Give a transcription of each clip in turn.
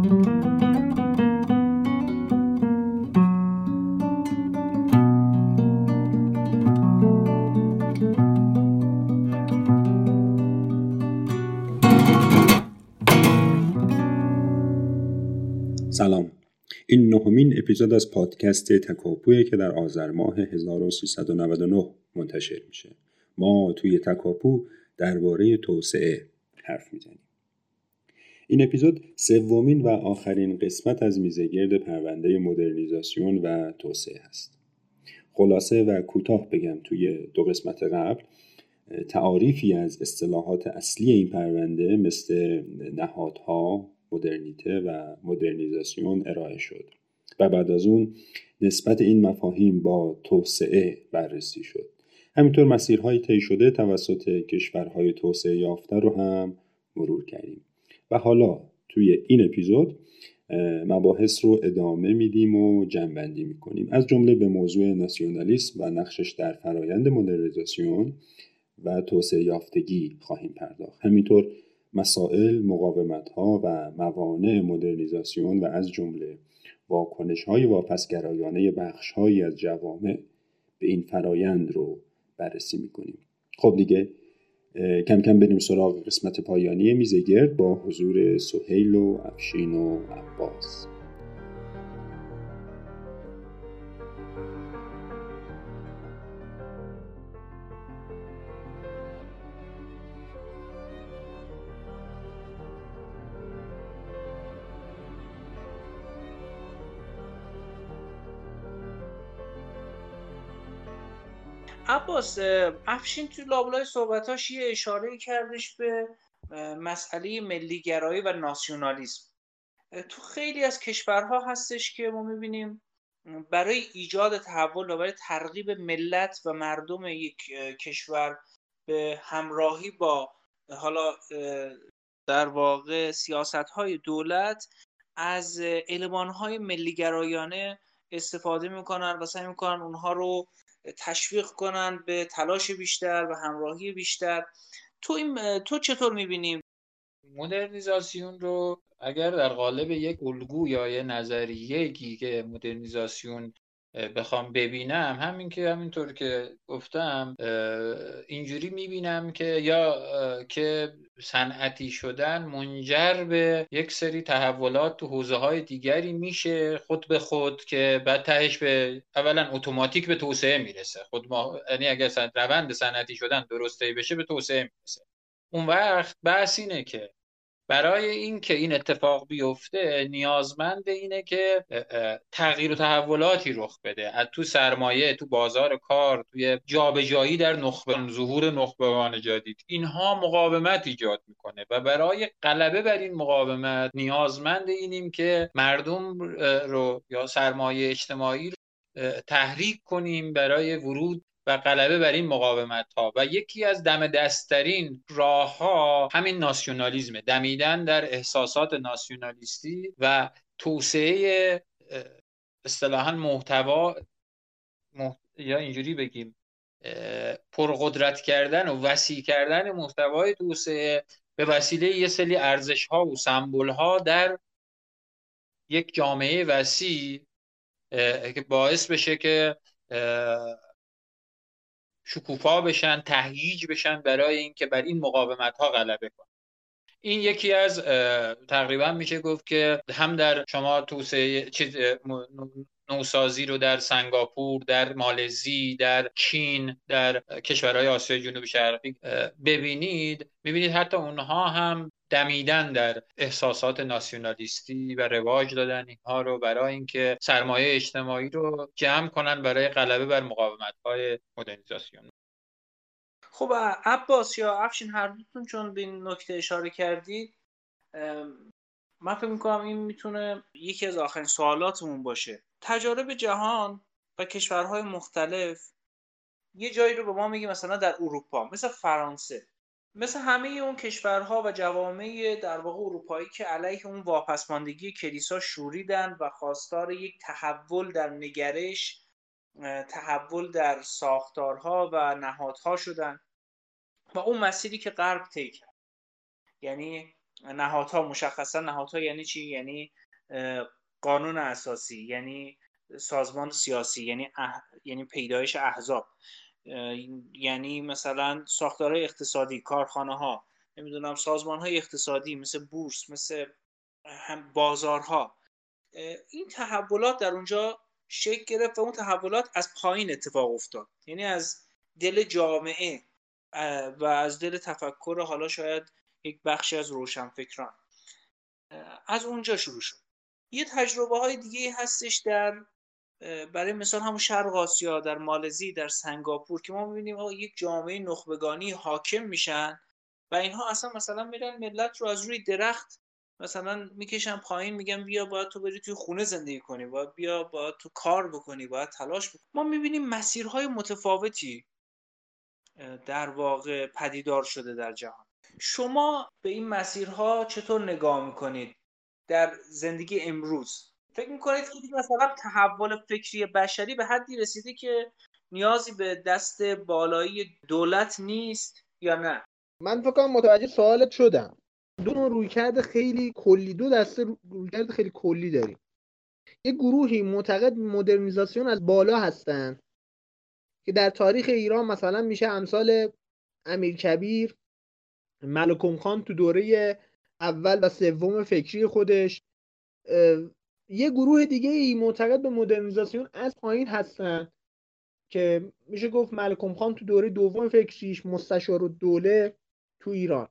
سلام. این نهمین اپیزود از پادکست تکاپویه که در آذر ماه 1399 منتشر میشه. ما توی تکاپو درباره توسعه حرف می‌زنیم. این اپیزود سومین و آخرین قسمت از میزگرد پرونده مدرنیزاسیون و توسعه هست. خلاصه و کوتاه بگم توی دو قسمت قبل تعاریفی از اصطلاحات اصلی این پرونده مثل نهادها، مدرنیته و مدرنیزاسیون ارائه شد و بعد از اون نسبت این مفاهیم با توسعه بررسی شد. همینطور مسیرهای طی شده توسط کشورهای توسعه یافته رو هم مرور کردیم. و حالا توی این اپیزود مباحث رو ادامه میدیم و جنبندی می‌کنیم. از جمله به موضوع ناسیونالیسم و نقشش در فرایند مدرنیزاسیون و توسعه یافتگی خواهیم پرداخت. همینطور مسائل، مقاومت ها و موانع مدرنیزاسیون و از جمله واکنش های واپسگرایانه بخش هایی از جوامع به این فرایند رو بررسی می‌کنیم. خب دیگه کم کم بریم سراغ قسمت پایانی میزگرد با حضور سهیل و افشین و عباس. عباس افشین تو لابلای صحبتاش یه اشاره کردش به مسئله ملیگرایی و ناسیونالیسم. تو خیلی از کشورها هستش که ما می‌بینیم برای ایجاد تحول و برای ترغیب ملت و مردم یک کشور به همراهی با حالا در واقع سیاست های دولت از علمان های ملیگرایانه استفاده می‌کنن و سعی می‌کنن اونها رو تشویق کنن به تلاش بیشتر و همراهی بیشتر. تو این تو چطور می‌بینیم مدرنیزاسیون رو اگر در قالب یک الگو یا یه نظریه که مدرنیزاسیون بخوام ببینم. همین که همینطور که گفتم اینجوری می‌بینم که یا که صنعتی شدن منجر به یک سری تحولات تو حوزه های دیگری میشه خود به خود که بعد تهش به اولا اتوماتیک به توسعه می‌رسه. خود ما یعنی اگر روند صنعتی شدن درسته بشه به توسعه می‌رسه. اون وقت بحث اینه که برای اینکه این اتفاق بیفته نیازمند اینه که تغییر و تحولاتی رخ بده. از تو سرمایه تو بازار کار توی جابجایی در نخبه ظهور نخبگان جدید. اینها مقاومت ایجاد می‌کنه و برای غلبه بر این مقاومت نیازمند اینیم که مردم رو یا سرمایه اجتماعی رو تحریک کنیم برای ورود و غلبه بر این مقاومت ها. و یکی از دم دستترین راه ها همین ناسیونالیزمه. دمیدن در احساسات ناسیونالیستی و توسعه اصطلاحا محتوا یا اینجوری بگیم پرقدرت کردن و وسیع کردن محتوای توسعه به وسیله یه سری ارزش ها و سمبل ها در یک جامعه وسیع که باعث بشه که شکوفا بشن تهییج بشن برای اینکه بر این مقاومت ها غلبه کنن. این یکی از تقریبا میشه گفت که هم در شما توسعه چیز نوسازی رو در سنگاپور در مالزی در چین در کشورهای آسیای جنوب شرقی ببینید. ببینید حتی اونها هم دمیدن در احساسات ناسیونالیستی و رواج دادن اینها رو برای اینکه سرمایه اجتماعی رو جمع کنن برای غلبه بر مقاومت های مدرنیزاسیون. خب عباس یا افشین هر دوتون چون به این نکته اشاره کردید من فکر می‌کنم این می‌تونه یکی از آخرین سوالاتمون باشه. تجارب جهان و کشورهای مختلف یه جایی رو به ما میگه مثلا در اروپا مثل فرانسه. مثل همه اون کشورها و جوامع در واقع اروپایی که علیه اون واپسماندگی کلیسا شوریدن و خواستار یک تحول در نگرش تحول در ساختارها و نهادها شدن و اون مسیری که غرب طی کرد. یعنی نهادها مشخصا نهادها یعنی چی؟ یعنی قانون اساسی یعنی سازمان سیاسی یعنی یعنی پیدایش احزاب. یعنی مثلا ساختار اقتصادی کارخانه ها نمی‌دونم سازمان های اقتصادی مثل بورس مثل هم بازارها. این تحولات در اونجا شکل گرفت و اون تحولات از پایین اتفاق افتاد. یعنی از دل جامعه و از دل تفکر حالا شاید یک بخشی از روشنفکران. از اونجا شروع شد. یه تجربه های دیگه هستش در برای مثال همون شرق آسیا در مالزی در سنگاپور که ما می‌بینیم یک جامعه نخبگانی حاکم میشن و اینها اصلا مثلا میرن ملت رو از روی درخت مثلا می‌کشن پایین میگن بیا باید تو بری توی خونه زندگی کنی باید بیا باید تو کار بکنی باید تلاش بکنی. ما می‌بینیم مسیرهای متفاوتی در واقع پدیدار شده در جهان. شما به این مسیرها چطور نگاه می‌کنید در زندگی امروز؟ فکر می‌کنید که مثلا تحول فکری بشری به حدی رسیده که نیازی به دست بالایی دولت نیست یا نه؟ من فکر کنم متوجه سوالت شدم. دو رویکرد خیلی کلی دو دسته رویکرد خیلی کلی داریم. یه گروهی معتقد مدرنیزاسیون از بالا هستن که در تاریخ ایران مثلا میشه امثال امیر کبیر ملکم خان تو دوره اول و سوم فکری خودش یه گروه دیگه ای معتقد به مدرنیزاسیون از پایین هستن که میشه گفت ملکم خان تو دوره دوم فکریش مستشار دوله تو ایران.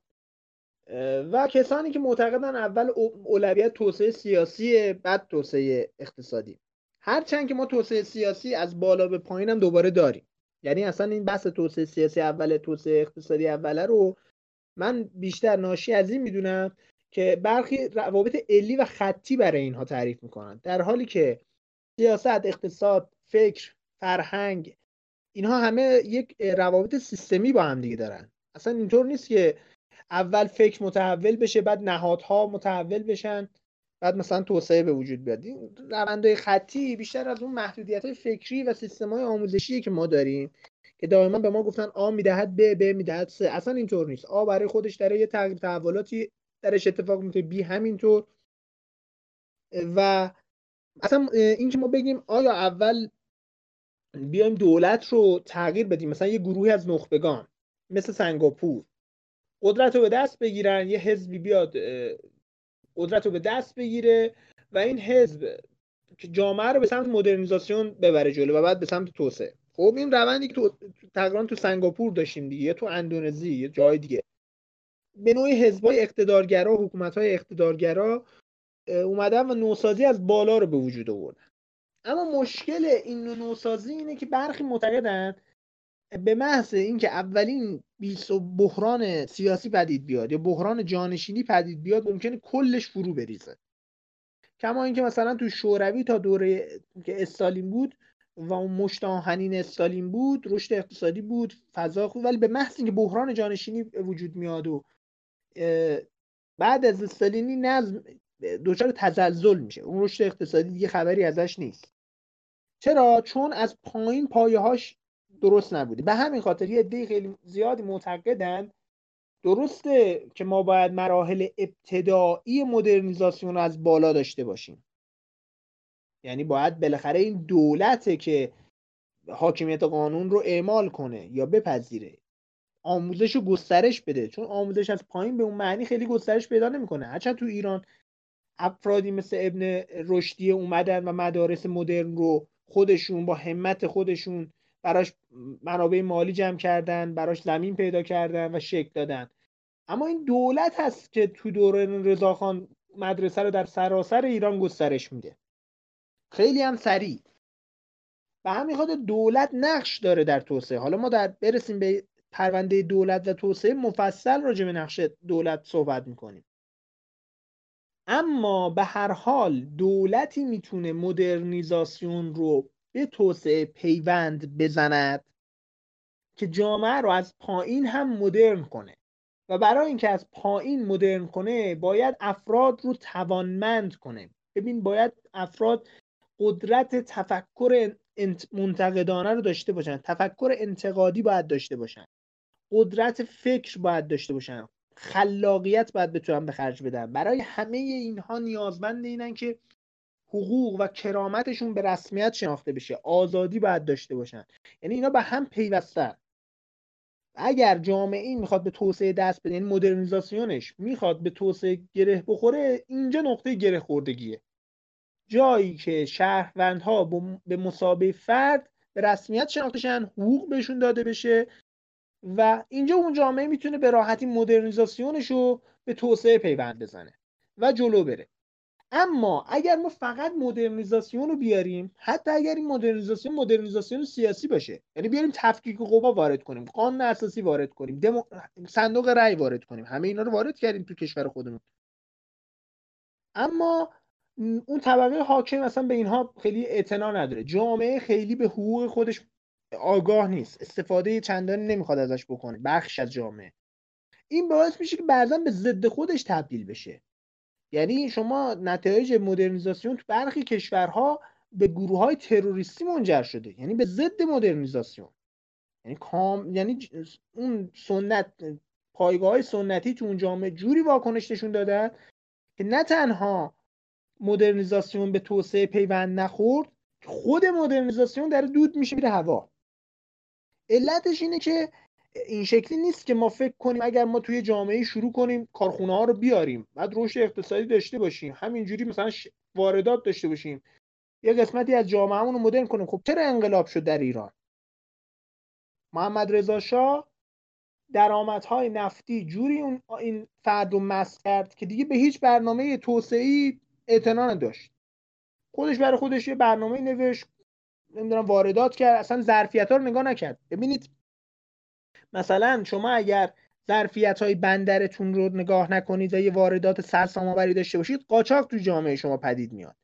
و کسانی که معتقدن اول اولویت توسعه سیاسی بعد توسعه اقتصادی. هرچند که ما توسعه سیاسی از بالا به پایین هم دوباره داریم. یعنی اصلا این بحث توسعه سیاسی اول توسعه اقتصادی اوله رو من بیشتر ناشی از این می‌دونم که برخی روابط علی و خطی برای اینها تعریف می‌کنن. در حالی که سیاست اقتصاد فکر فرهنگ اینها همه یک روابط سیستمی با هم دیگه دارن. اصلا اینطور نیست که اول فکر متحول بشه بعد نهادها متحول بشن بعد مثلا توسعه به وجود بیاد. این روندهای خطی بیشتر از اون محدودیت های فکری و سیستم های آموزشی که ما داریم که دائما به ما گفتن آ می‌دهد ب ب می‌دهد س. اصلا اینطور نیست. آ برای خودش در یه تغییر تحولاتی درش اتفاق میفته بی همینطور. و اصلا این که ما بگیم آیا اول بیایم دولت رو تغییر بدیم مثلا یه گروهی از نخبگان مثل سنگاپور قدرت رو به دست بگیرن یه حزبی بیاد قدرت رو به دست بگیره و این حزب که جامعه رو به سمت مدرنیزاسیون ببره جلو و بعد به سمت توسعه. خب این روندی که تو تقریبا تو سنگاپور داشتیم دیگه تو اندونزی یه جای دیگه. به نوعی حزبای اقتدارگرا و حکومت‌های اقتدارگرا اومدن و نوسازی از بالا رو به وجود آوردن. اما مشکل این نوسازی اینه که برخی معتقدن به محض اینکه اولین بیس و بحران سیاسی پدید بیاد یا بحران جانشینی پدید بیاد ممکنه کلش فرو بریزه. کما اینکه مثلا تو شوروی تا دوره که استالین بود و اون مشت آهنین استالین بود رشد اقتصادی بود فضا خوب ولی به محض اینکه بحران جانشینی وجود میاد و بعد از استالینی نظم دچار تزلزل میشه. اون رشد اقتصادی دیگه خبری ازش نیست. چرا؟ چون از پایین پایه‌هاش درست نبوده. به همین خاطر یه عده خیلی زیادی معتقدن درسته که ما باید مراحل ابتدایی مدرنیزاسیون رو از بالا داشته باشیم. یعنی باید بالاخره این دولته که حاکمیت قانون رو اعمال کنه یا بپذیره. آموزش رو گسترش بده. چون آموزش از پایین به اون معنی خیلی گسترش پیدا نمی‌کنه. هرچند تو ایران افرادی مثل ابن رشدی اومدن و مدارس مدرن رو خودشون با همت خودشون براش منابع مالی جمع کردن براش زمین پیدا کردن و شکل دادن. اما این دولت هست که تو دوره رضاخان مدرسه رو در سراسر ایران گسترش میده. خیلی هم سریع. و همین خاطر دولت نقش داره در توسعه. حالا ما در برسیم به پرونده دولت و توسعه مفصل راجع به نقش دولت صحبت می‌کنیم. اما به هر حال دولتی می‌تونه مدرنیزاسیون رو به توسعه پیوند بزند که جامعه رو از پایین هم مدرن کنه. و برای اینکه از پایین مدرن کنه باید افراد رو توانمند کنه. ببین باید افراد قدرت تفکر منتقدانه رو داشته باشن. تفکر انتقادی باید داشته باشن. قدرت فکر باید داشته باشن. خلاقیت باید بتونن به خرج بدن. برای همه اینها نیازمند اینن که حقوق و کرامتشون به رسمیت شناخته بشه. آزادی باید داشته باشن. یعنی اینا به هم پیوستن. اگر جامعه این می‌خواد به توسعه دست بده یعنی مدرنیزاسیونش می‌خواد به توسعه گره بخوره اینجا نقطه گره خوردگیه. جایی که شهروندها به مسابقه فرد به رسمیت شناختشن حقوق بهشون داده بشه و اینجا اون جامعه می‌تونه به راحتی مدرنیزاسیونش رو به توسعه پیوند بزنه و جلو بره. اما اگر ما فقط مدرنیزاسیون رو بیاریم حتی اگر این مدرنیزاسیون مدرنیزاسیون سیاسی باشه یعنی بیاریم تفکیک قوا وارد کنیم قانون اساسی وارد کنیم دمو... صندوق رأی وارد کنیم همه اینا رو وارد کردیم تو کشور خودمون. اما اون طبقه حاکم اصلا به اینها خیلی اعتنا نداره. جامعه خیلی به حقوق خودش آگاه نیست. استفاده چندانی نمی‌خواد ازش بکنه. بخش از جامعه. این باعث میشه که بعضا به ضد خودش تبدیل بشه. یعنی شما نتایج مدرنیزاسیون تو برخی کشورها به گروه های تروریستی منجر شده. یعنی به ضد مدرنیزاسیون. یعنی کام یعنی اون سنت پایگاه های سنتی تو اون جامعه جوری واکنش نشون دادن که نه تنها مدرنیزاسیون به توسعه پیوند نخورد خود مدرنیزاسیون در دود میشه میره هوا. علتش اینه که این شکلی نیست که ما فکر کنیم اگر ما توی جامعه شروع کنیم کارخونه ها رو بیاریم بعد رشد اقتصادی داشته باشیم همینجوری مثلا واردات داشته باشیم. یه قسمتی از جامعهمون رو مدرن کنیم. خب چرا انقلاب شد در ایران؟ محمد رضا شاه درآمدهای نفتی جوری اون این فرد رو مس کرد که دیگه به هیچ برنامه توسعه‌ای اعتنا نداشت. خودش برای خودش یه برنامه نوشت. نمی‌دونم واردات کرد اصلا ظرفیت ها رو نگاه نکرد. ببینید مثلا شما اگر ظرفیت های بندرتون رو نگاه نکنید و یه واردات سرسام آوری داشته باشید قاچاق تو جامعه شما پدید میاد.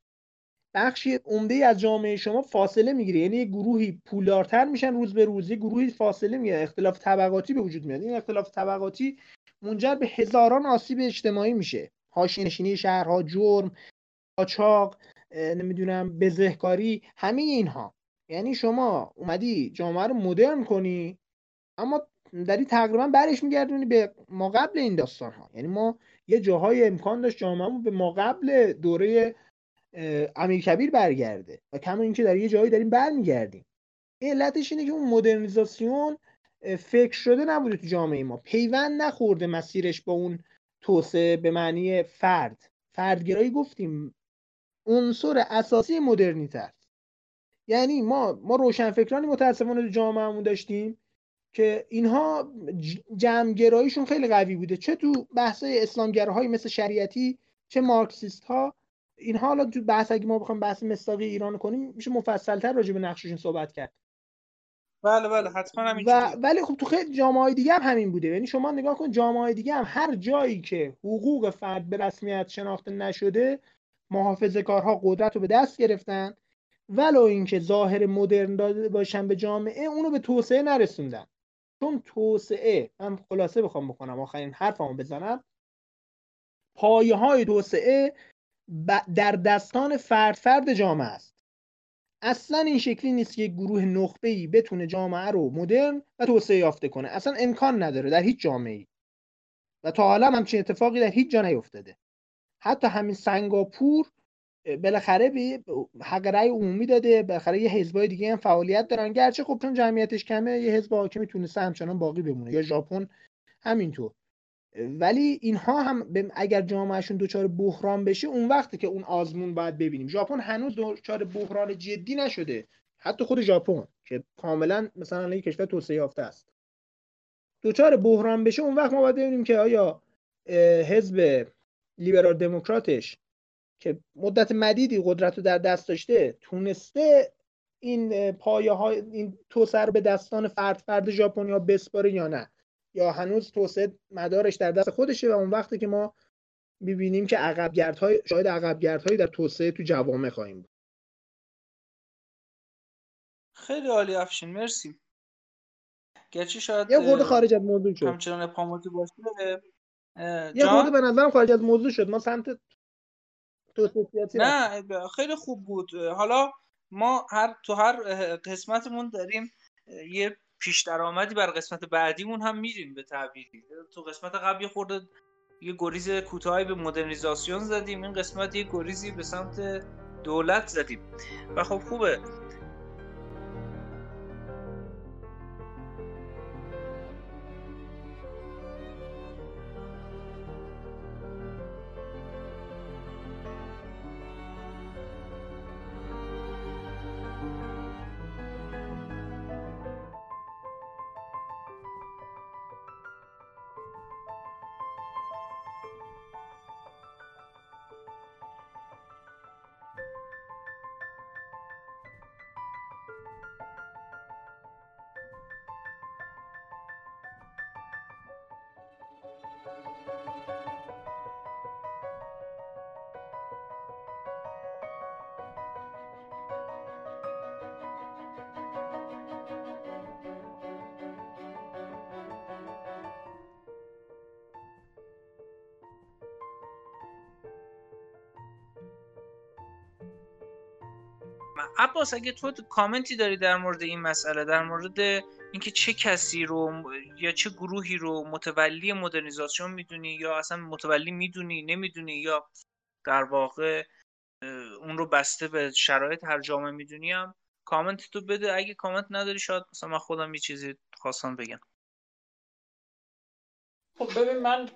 بخشی عمده از جامعه شما فاصله می‌گیره. یعنی یه گروهی پولدارتر میشن روز به روز یه گروهی فاصله می‌گیره اختلاف طبقاتی به وجود میاد. این اختلاف طبقاتی منجر به هزاران آسیب اجتماعی میشه. حاشیه نشینی شهرها جرم قاچاق نمی‌دونم بزهکاری همه اینها. یعنی شما اومدی جامعه رو مدرن کنی اما داری تقریبا برش میگردونی به ما قبل این داستان ها یعنی ما یه جاهای امکان داشت جامعه به ما قبل دوره امیر کبیر برگرده و کما اینکه در یه جایی داریم برمیگردیم. علتش اینه که اون مدرنیزاسیون فکر شده نبوده تو جامعه ما. پیوند نخورده مسیرش با اون توسعه به معنی فرد. فردگرایی گفتیم. عنصر اساسی مدرنیته است یعنی ما ما روشنفکرانی متاسفانه تو جامعهمون داشتیم که اینها جمعگراییشون خیلی قوی بوده. چه تو بحث اسلامگراهایی مثل شریعتی چه مارکسیست ها اینها حالا تو بحث اگه ما بخوایم بحث مستاقی ایران کنیم میشه مفصلتر راجع به نقششون صحبت کرد. بله بله حتما و ولی خب تو خیلی جامعه دیگه هم همین بوده. یعنی شما نگاه کن جامعه دیگه هم هر جایی که حقوق فرد به رسمیت شناخته نشده محافظه کارها قدرت رو به دست گرفتن ولو اینکه ظاهر مدرن داده باشن به جامعه اونو به توسعه نرسوندن. چون توسعه من خلاصه بخوام بکنم آخرین حرفمو بزنم. پایه های توسعه در دستان فرد فرد جامعه است. اصلا این شکلی نیست که گروه نخبه ای بتونه جامعه رو مدرن و توسعه یافته کنه. اصلا امکان نداره در هیچ جامعه ای و تا حالا همچین اتفاقی در هیچ جا نیفتاده. حتی همین سنگاپور بالاخره به حق رأی عمومی داده بالاخره یه حزبای دیگه هم فعالیت دارن. گرچه خب چون جمعیتش کمه یه حزب حاکمی تونسته همچنان باقی بمونه. یا ژاپن همینطور. ولی اینها هم اگر جامعهشون دچار بحران بشه اون وقتی که اون آزمون باید ببینیم. ژاپن هنوز دچار بحران جدی نشده. حتی خود ژاپن که کاملا مثلا یک کشور توسعه یافته است. دچار بحران بشه اون وقت ما باید ببینیم که آیا حزب لیبرال دموکراتش که مدت مدیدی قدرت رو در دست داشته تونسته این پایه های این توسعه رو به دستان فرد فرد ژاپنیا بسپاره یا نه. یا هنوز توسعه مدارش در دست خودشه و اون وقتی که ما ببینیم که عقبگردهای شاید عقبگردهایی در توسعه تو جوامع خواهیم بود. خیلی عالی افشین مرسی. گرچه شاید یه خورده خارج از موضوع شد. همچنان پاموتی باشه. یه خورده به نظرم خارج از موضوع شد. ما سمت نه خیلی خوب بود. حالا ما هر تو هر قسمتمون داریم یه پیش درآمدی بر قسمت بعدیمون هم میریم به تعبیری. تو قسمت قبل یه خورده یه گریز کوتاهی به مدرنیزاسیون زدیم این قسمت یه گریزی به سمت دولت زدیم. و خب خوبه. عباس اگه تو کامنتی داری در مورد این مسئله در مورد اینکه چه کسی رو یا چه گروهی رو متولی مدرنیزاسیون می‌دونی یا اصلا متولی می‌دونی نمی‌دونی یا در واقع اون رو بسته به شرایط هر جامعه می‌دونی هم کامنت تو بده. اگه کامنت نداری شاید مثلا من خودم یه چیزی خواستم بگم. خب ببین من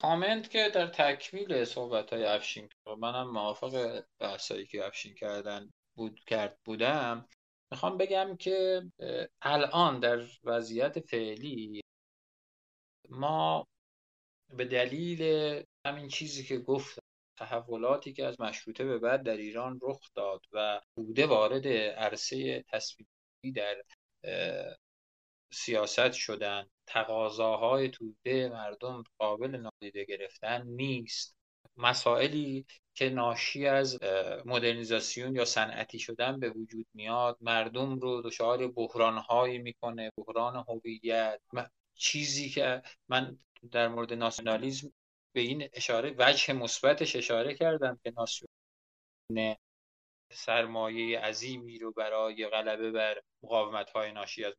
کامنت که در تکمیل صحبت های افشین منم موافق بحثایی که افشین کردن بود کرد بودم. می‌خوام بگم که الان در وضعیت فعلی ما به دلیل همین چیزی که گفت تحولاتی که از مشروطه به بعد در ایران رخ داد و بوده وارد عرصه تصویری در سیاست شدن تقاضاهای توده مردم قابل نادیده گرفتن نیست. مسائلی که ناشی از مدرنیزاسیون یا صنعتی شدن به وجود میاد مردم رو دچار بحرانهایی می‌کنه بحران هویت. چیزی که من در مورد ناسیونالیزم به این اشاره وجه مثبتش اشاره کردم که ناسیونالیسم سرمایه عظیمی رو برای غلبه بر مقاومت های ناشی از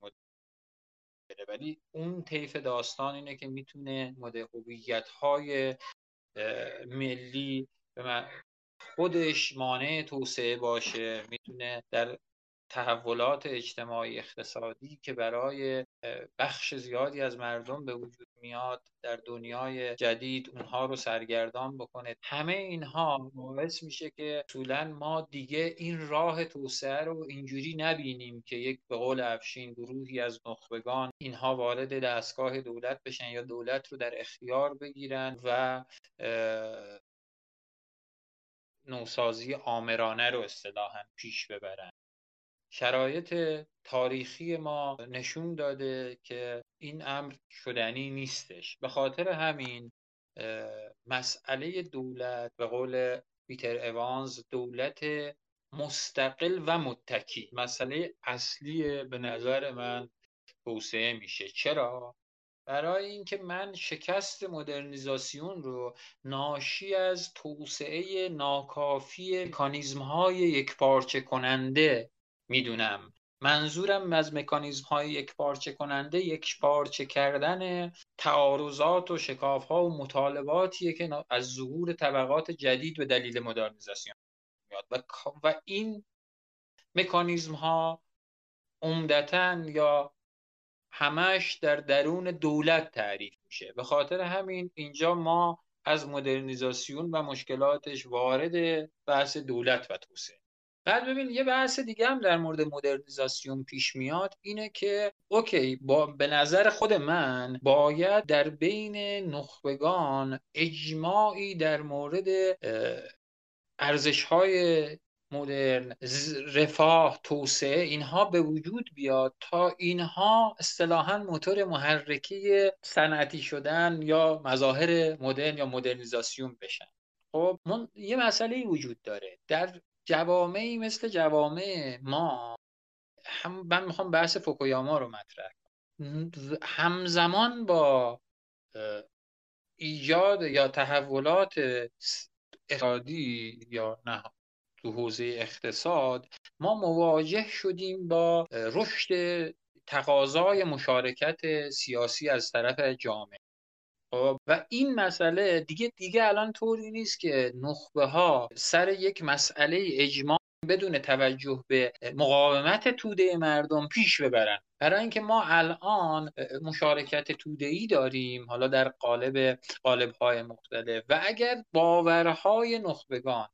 ولی اون طیف داستان اینه که می‌تونه مدل هویت های ملی خودش مانع توسعه باشه. می‌تونه در تحولات اجتماعی اقتصادی که برای بخش زیادی از مردم به وجود میاد در دنیای جدید اونها رو سرگردان بکنه. همه اینها باعث میشه که اصولا ما دیگه این راه توسعه رو اینجوری نبینیم که یک به قول افشین گروهی از نخبگان اینها وارد دستگاه دولت بشن یا دولت رو در اختیار بگیرن و نوسازی آمرانه رو اصطلاحا پیش ببرن. شرایط تاریخی ما نشون داده که این امر شدنی نیستش. به خاطر همین مسئله دولت به قول پیتر اوانز دولت مستقل و متکی. مسئله اصلی به نظر من توسعه میشه. چرا؟ برای اینکه من شکست مدرنیزاسیون رو ناشی از توسعه ناکافی مکانیزم های یک پارچه کننده می‌دونم. منظورم از مکانیزم های یک پارچه کننده یک پارچه کردن تعارضات و شکاف ها و مطالباتیه که از ظهور طبقات جدید به دلیل مدرنیزاسیون میاد. و, و این مکانیزم ها عمدتا یا همش در درون دولت تعریف میشه. به خاطر همین اینجا ما از مدرنیزاسیون و مشکلاتش وارد بحث دولت و توسعه. بعد ببین یه بحث دیگه هم در مورد مدرنیزاسیون پیش میاد اینه که اوکی با به نظر خود من باید در بین نخبگان اجماعی در مورد ارزش های مدرن رفاه توسعه اینها به وجود بیاد تا اینها اصطلاحا موتور محرکی صنعتی شدن یا مظاهر مدرن یا مدرنیزاسیون بشن. خب من یه مسئله وجود داره. در جوامعی مثل جوامع ما هم من می‌خوام بحث فوکویاما رو مطرح همزمان با ایجاد یا تحولات اقتصادی یا نه تو حوزه اقتصاد ما مواجه شدیم با رشد تقاضای مشارکت سیاسی از طرف جامعه. و این مسئله دیگه دیگه الان طوری نیست که نخبه ها سر یک مسئله اجماع بدون توجه به مقاومت توده مردم پیش ببرن. برای اینکه ما الان مشارکت توده ای داریم حالا در قالب قالب های مختلف. و اگر باورهای نخبگان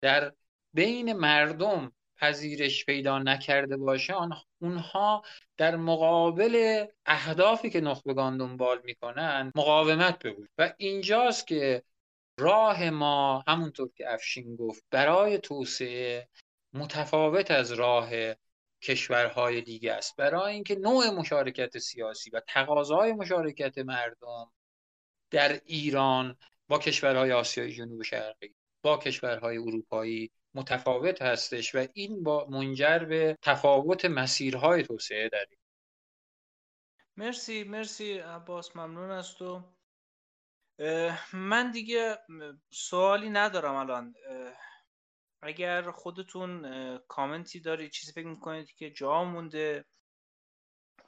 در بین مردم پذیرش پیدا نکرده باشه اونها در مقابل اهدافی که نخبگان دنبال می‌کنن مقاومت بگوید و اینجاست که راه ما همونطور که افشین گفت برای توسعه متفاوت از راه کشورهای دیگه است. برای اینکه نوع مشارکت سیاسی و تقاضای مشارکت مردم در ایران با کشورهای آسیای جنوب شرقی با کشورهای اروپایی متفاوت هستش و این با منجر به تفاوت مسیرهای توسعه در مرسی مرسی عباس ممنون از تو. من دیگه سوالی ندارم الان. اگر خودتون کامنتی داری چیزی فکر می‌کنید که جا مونده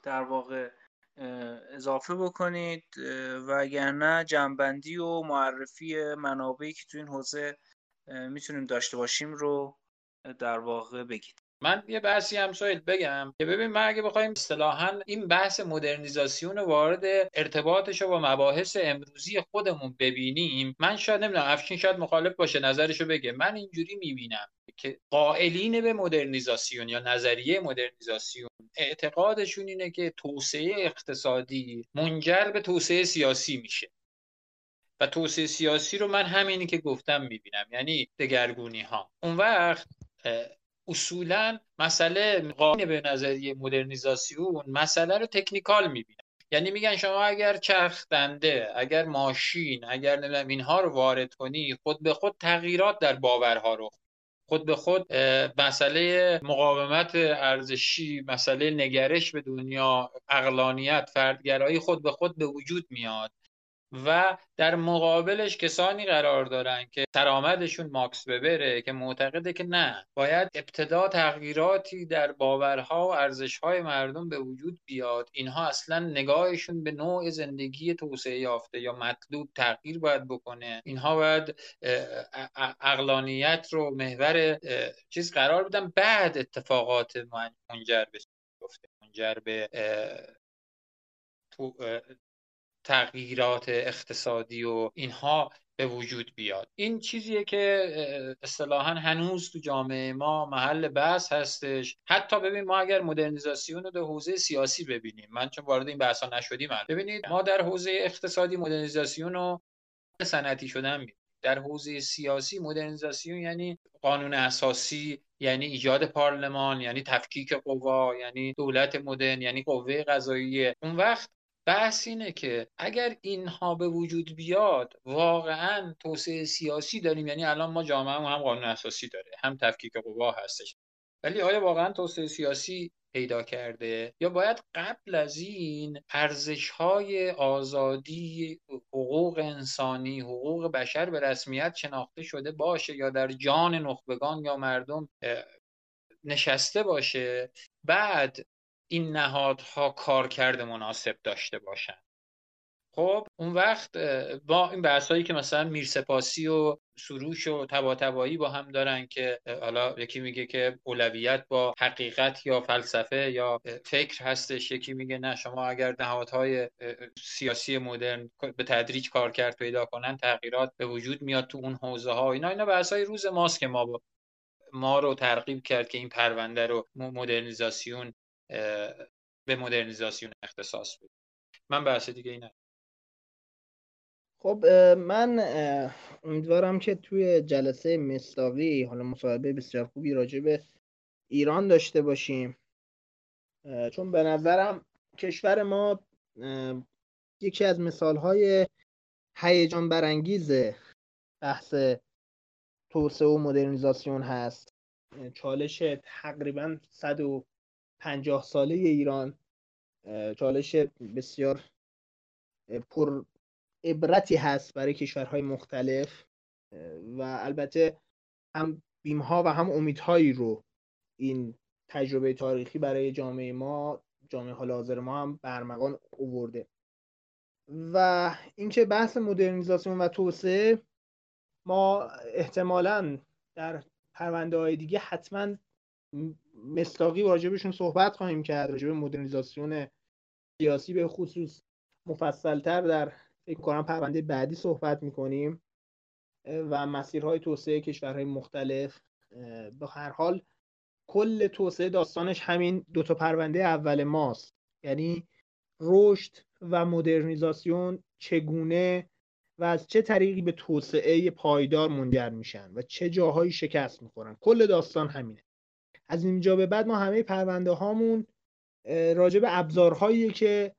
در واقع اضافه بکنید و اگر نه جنبندی و معرفی منابعی که تو این حوزه می‌تونیم داشته باشیم رو در واقع بگید. من یه بحثی هم شاید بگم که ببین ما اگه بخوایم اصطلاحا این بحث مدرنیزاسیون وارد ارتباطش رو با مباحث امروزی خودمون ببینیم من شاید نمی‌دونم افشین شاید مخالف باشه نظرشو بگه. من اینجوری می‌بینم که قائلین به مدرنیزاسیون یا نظریه مدرنیزاسیون اعتقادشون اینه که توسعه اقتصادی منجر به توسعه سیاسی میشه. و توسعه سیاسی رو من همینی که گفتم می‌بینم یعنی دگرگونی ها اون وقت اصولا مسئله قانون به نظریه مدرنیزاسیون مسئله رو تکنیکال می‌بینن یعنی میگن شما اگر چرخ دنده اگر ماشین اگر نمی‌دونم اینها رو وارد کنی خود به خود تغییرات در باورها رو. خود به خود مسئله مقاومت ارزشی مسئله نگرش به دنیا اقلانیت فردگرایی خود به خود به وجود میاد. و در مقابلش کسانی قرار دارن که سرآمدشون ماکس ببره که معتقده که نه باید ابتدا تغییراتی در باورها و ارزشهای مردم به وجود بیاد. اینها اصلا نگاهشون به نوع زندگی توسعه یافته یا مطلوب تغییر باید بکنه. اینها باید اقلانیت رو محور چیز قرار بدن. بعد اتفاقات منجر به منجر به تغییرات اقتصادی و اینها به وجود بیاد. این چیزیه که اصطلاحا هنوز تو جامعه ما محل بحث هستش. حتی ببین ما اگر مدرنیزاسیون رو در حوزه سیاسی ببینیم من چون وارد این بحثا نشدیم ببینید ما در حوزه اقتصادی مدرنیزاسیون رو صنعتی شدن می‌بینیم. در حوزه سیاسی مدرنیزاسیون یعنی قانون اساسی یعنی ایجاد پارلمان یعنی تفکیک قوا یعنی دولت مدرن یعنی قوه قضاییه. اون وقت بحث اینه که اگر اینها به وجود بیاد واقعا توسعه سیاسی داریم. یعنی الان ما جامعه هم قانون اساسی داره هم تفکیک قوا هستش. ولی آیا واقعا توسعه سیاسی پیدا کرده؟ یا باید قبل از این ارزش های آزادی حقوق انسانی حقوق بشر به رسمیت شناخته شده باشه یا در جان نخبگان یا مردم نشسته باشه؟ بعد این نهادها کارکرد مناسب داشته باشند خب اون وقت با این بحثایی که مثلا میرسپاسی و سروش و تباتبایی با هم دارن که حالا یکی میگه که اولویت با حقیقت یا فلسفه یا فکر هستش یکی میگه نه شما اگر نهادهای سیاسی مدرن به تدریج کارکرد پیدا کنن تغییرات به وجود میاد تو اون حوزه ها اینا اینا بحثای روز ماست که ما با ما رو ترغیب کرد که این پرونده رو مدرنیزاسیون به مدرنیزاسیون اختصاص بود من بحث دیگه اینه خب من امیدوارم که توی جلسه مصداقی حالا مصاحبه بسیار خوبی راجع به ایران داشته باشیم. چون به نظرم کشور ما یکی از مثالهای هیجان برانگیز بحث توسعه و مدرنیزاسیون هست. چالش تقریبا 100 پنجاه ساله ایران چالش بسیار پر عبرتی هست برای کشورهای مختلف و البته هم بیمها و هم امیدهایی رو این تجربه تاریخی برای جامعه ما جامعه حال حاضر ما هم برمغان اوورده و اینکه بحث مدرنیزاسیون و توسعه ما احتمالا در پرونده های دیگه حتما مستاقی واجبشون صحبت خواهیم کرد راجب مدرنیزاسیون سیاسی به خصوص مفصلتر در فکر کنم پرونده بعدی صحبت می‌کنیم و مسیرهای توسعه کشورهای مختلف به هر حال کل توسعه داستانش همین دو تا پرونده اول ماست. یعنی رشد و مدرنیزاسیون چگونه و از چه طریقی به توسعه پایدار منجر میشن و چه جاهایی شکست می‌خورن. کل داستان همینه. از اینجا به بعد ما همه پرونده هامون راجع به ابزارهایی که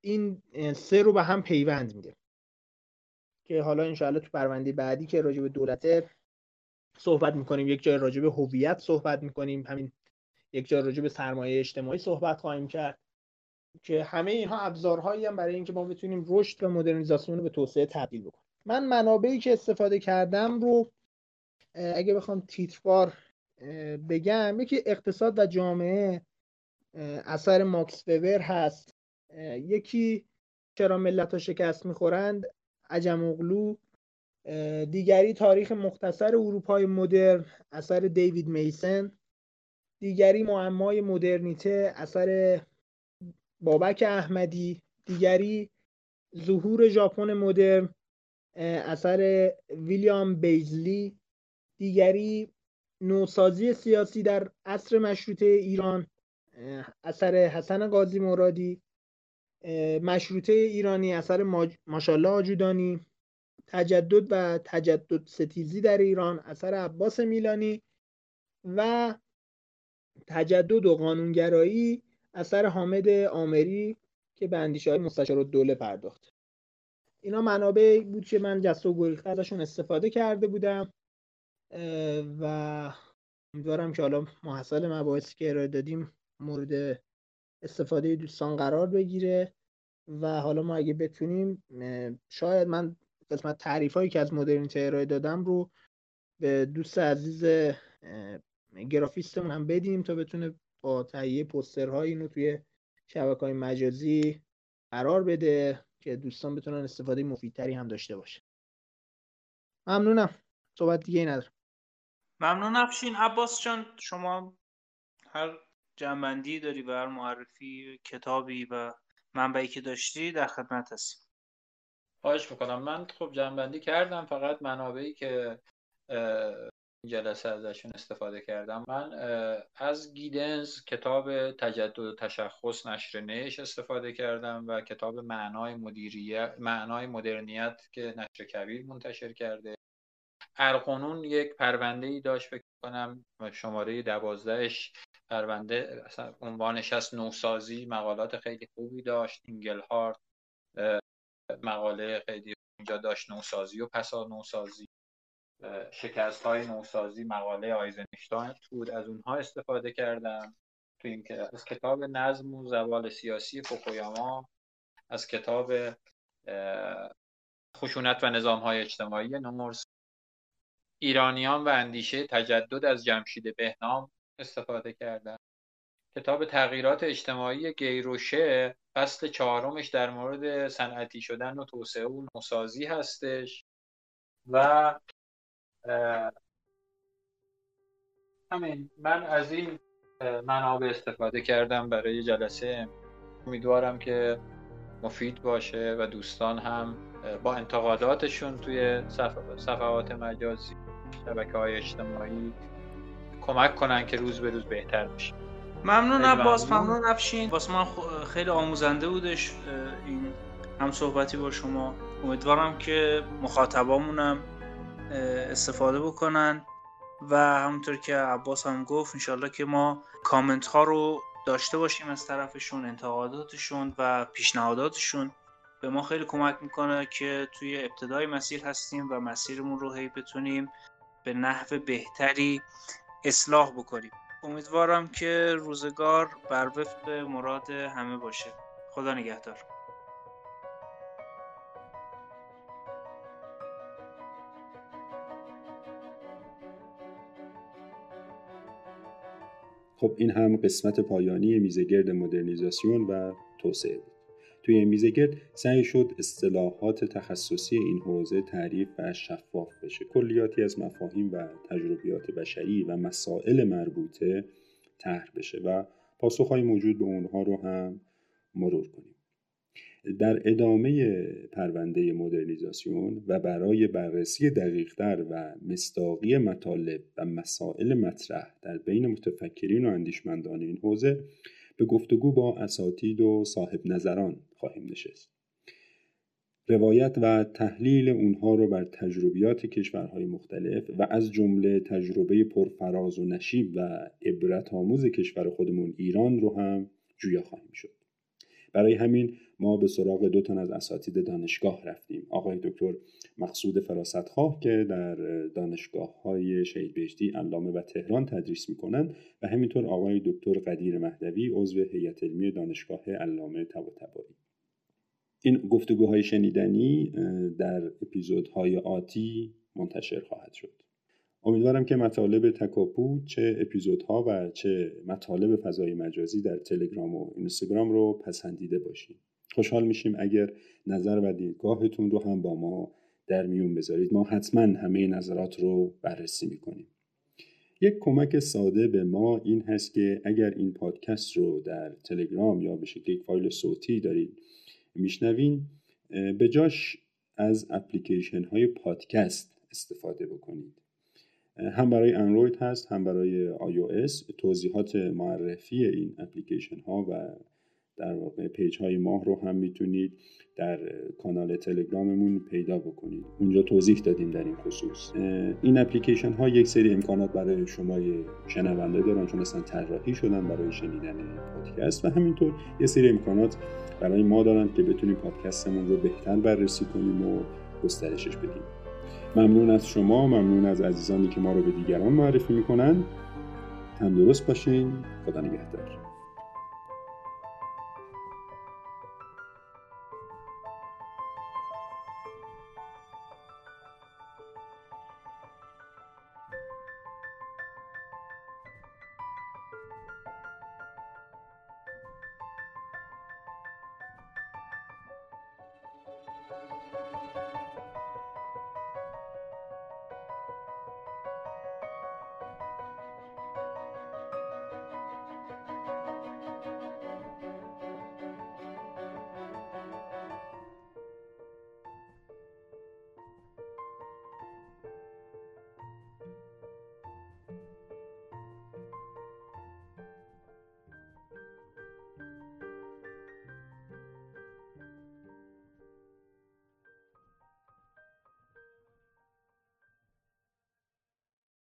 این سه رو به هم پیوند میده. که حالا انشاءالله تو پرونده بعدی که راجع به دولت صحبت می‌کنیم یک جای راجع به هویت صحبت می‌کنیم همین یک جای راجع به سرمایه اجتماعی صحبت خواهیم کرد که همه اینها ابزارهایی هم برای اینکه ما بتونیم رشد و مدرنیزاسیون رو به توسعه تبدیل بکنیم. من منابعی که استفاده کردم رو اگه بخوام تیتروار بگم یکی اقتصاد و جامعه اثر ماکس وبر هست. یکی چرا ملت ها شکست می‌خورند؟ عجم اغلو. دیگری تاریخ مختصر اروپای مدرن اثر دیوید میسن. دیگری معمای مدرنیته اثر بابک احمدی. دیگری ظهور ژاپن مدرن اثر ویلیام بیزلی. دیگری نوسازی سیاسی در عصر مشروطه ایران اثر حسن قاضی مرادی مشروطه ایرانی اثر ماشالله آجودانی تجدد و تجدد ستیزی در ایران اثر عباس میلانی و تجدد و قانونگرایی اثر حامد آمری که به اندیشه های مستشار دوله پرداخت. اینا منابع بود که من جست و گریخته ازشون استفاده کرده بودم. و امیدوارم که حالا محصل مباحثی که ارائه دادیم مورد استفاده دوستان قرار بگیره و حالا ما اگه بتونیم شاید من قسمت تعریف هایی که از مدرنیته ارائه دادم رو به دوست عزیز گرافیستمون هم بدیم تا بتونه با تهیه پوسترهای اینو توی شبکه های مجازی قرار بده که دوستان بتونن استفاده مفیدتری هم داشته باشه. ممنونم. صحبت دیگه ای ندارم. ممنون افشین. عباس جان شما هر جنبندی داری و هر معرفی کتابی و منبعی که داشتی در خدمت هستیم. خواهش می‌کنم. من خب جنبندی کردم فقط منابعی که جلسه ازشون استفاده کردم. من از گیدنز کتاب تجدد و تشخص نشر نش استفاده کردم و کتاب معنای مدیریت معنای مدرنیت که نشر کبیر منتشر کرده. ارقانون یک پرونده ای داشت فکر کنم شماره دوازدهش پرونده عنوانش از نوسازی مقالات خیلی خوبی داشت اینگلهارت مقاله خیلی اینجا داشت نوسازی و پسا نوسازی شکست های نوسازی مقاله آیزنشتاین بود از اونها استفاده کردم. تو این از کتاب نظم و زوال سیاسی فوکویاما از کتاب خشونت و نظام های اجتماعی نورس ایرانیان و اندیشه تجدد از جمشید بهنام استفاده کردم کتاب تغییرات اجتماعی گیروشه فصل چهارمش در مورد صنعتی شدن و توسعه و نوسازی هستش و همین من از این منابع استفاده کردم برای جلسه. امیدوارم که مفید باشه و دوستان هم با انتقاداتشون توی صفحات مجازی شبکه های اجتماعی کمک کنن که روز به روز بهتر بشه. ممنون عباس ممنون. افشین. واسه من خیلی آموزنده بودش این هم صحبتی با شما. امیدوارم که مخاطبامونم استفاده بکنن و همونطور که عباس هم گفت انشالله که ما کامنت ها رو داشته باشیم از طرفشون انتقاداتشون و پیشنهاداتشون. به ما خیلی کمک می‌کنه که توی ابتدای مسیر هستیم و مسیرمون رو هی بتونیم به نحو بهتری اصلاح بکنیم. امیدوارم که روزگار بر وفق مراد همه باشه. خدا نگهدار. خب این هم قسمت پایانی میزگرد مدرنیزاسیون و توسعه. توی میزگرد سعی شد اصطلاحات تخصصی این حوزه تعریف و شفاف بشه. کلیاتی از مفاهیم و تجربیات بشری و مسائل مربوطه طرح بشه و پاسخهای موجود به اونها رو هم مرور کنیم. در ادامه پرونده مدرنیزاسیون و برای بررسی دقیقتر و مستاقی مطالب و مسائل مطرح در بین متفکرین و اندیشمندان این حوزه به گفتگو با اساتید و صاحب نظران خواهیم نشست. روایت و تحلیل اونها رو بر تجربیات کشورهای مختلف و از جمله تجربه پرفراز و نشیب و عبرت آموز کشور خودمون ایران رو هم جویا خواهیم شد. برای همین ما به سراغ دو تن از اساتید دانشگاه رفتیم. آقای دکتر مقصود فراستخواه که در دانشگاه های شهید بهشتی علامه و تهران تدریس می‌کنند و همینطور آقای دکتر قدیر مهدوی عضو هیئت علمی دانشگاه علامه طباطبایی. این گفتگوهای شنیدنی در اپیزودهای آتی منتشر خواهد شد. امیدوارم که مطالب تکاپو چه اپیزودها و چه مطالب فضای مجازی در تلگرام و اینستاگرام رو پسندیده باشید خوشحال میشیم اگر نظر و دیدگاهتون رو هم با ما در میون بذارید. ما حتما همه نظرات رو بررسی می‌کنیم. یک کمک ساده به ما این هست که اگر این پادکست رو در تلگرام یا به شکل یک فایل صوتی دارید میشنوین به جاش از اپلیکیشن های پادکست استفاده بکنید. هم برای اندروید هست هم برای آی توضیحات معرفی این اپلیکیشن ها و در واقع page های ما رو هم می‌تونید در کانال تلگراممون پیدا بکنید. اونجا توضیح دادیم در این خصوص. این اپلیکیشن ها یک سری امکانات برای شما شنونده دارن چون اصلا طراحی شدن برای شنیدن پادکست. و همینطور یه سری امکانات برای ما دارن که بتونیم پادکستمون رو بهتر بررسی کنیم و گسترشش بدیم. ممنون از شما ممنون از عزیزانی که ما رو به دیگران معرفی می‌کنن. تندرست باشین. خدا نگهدار.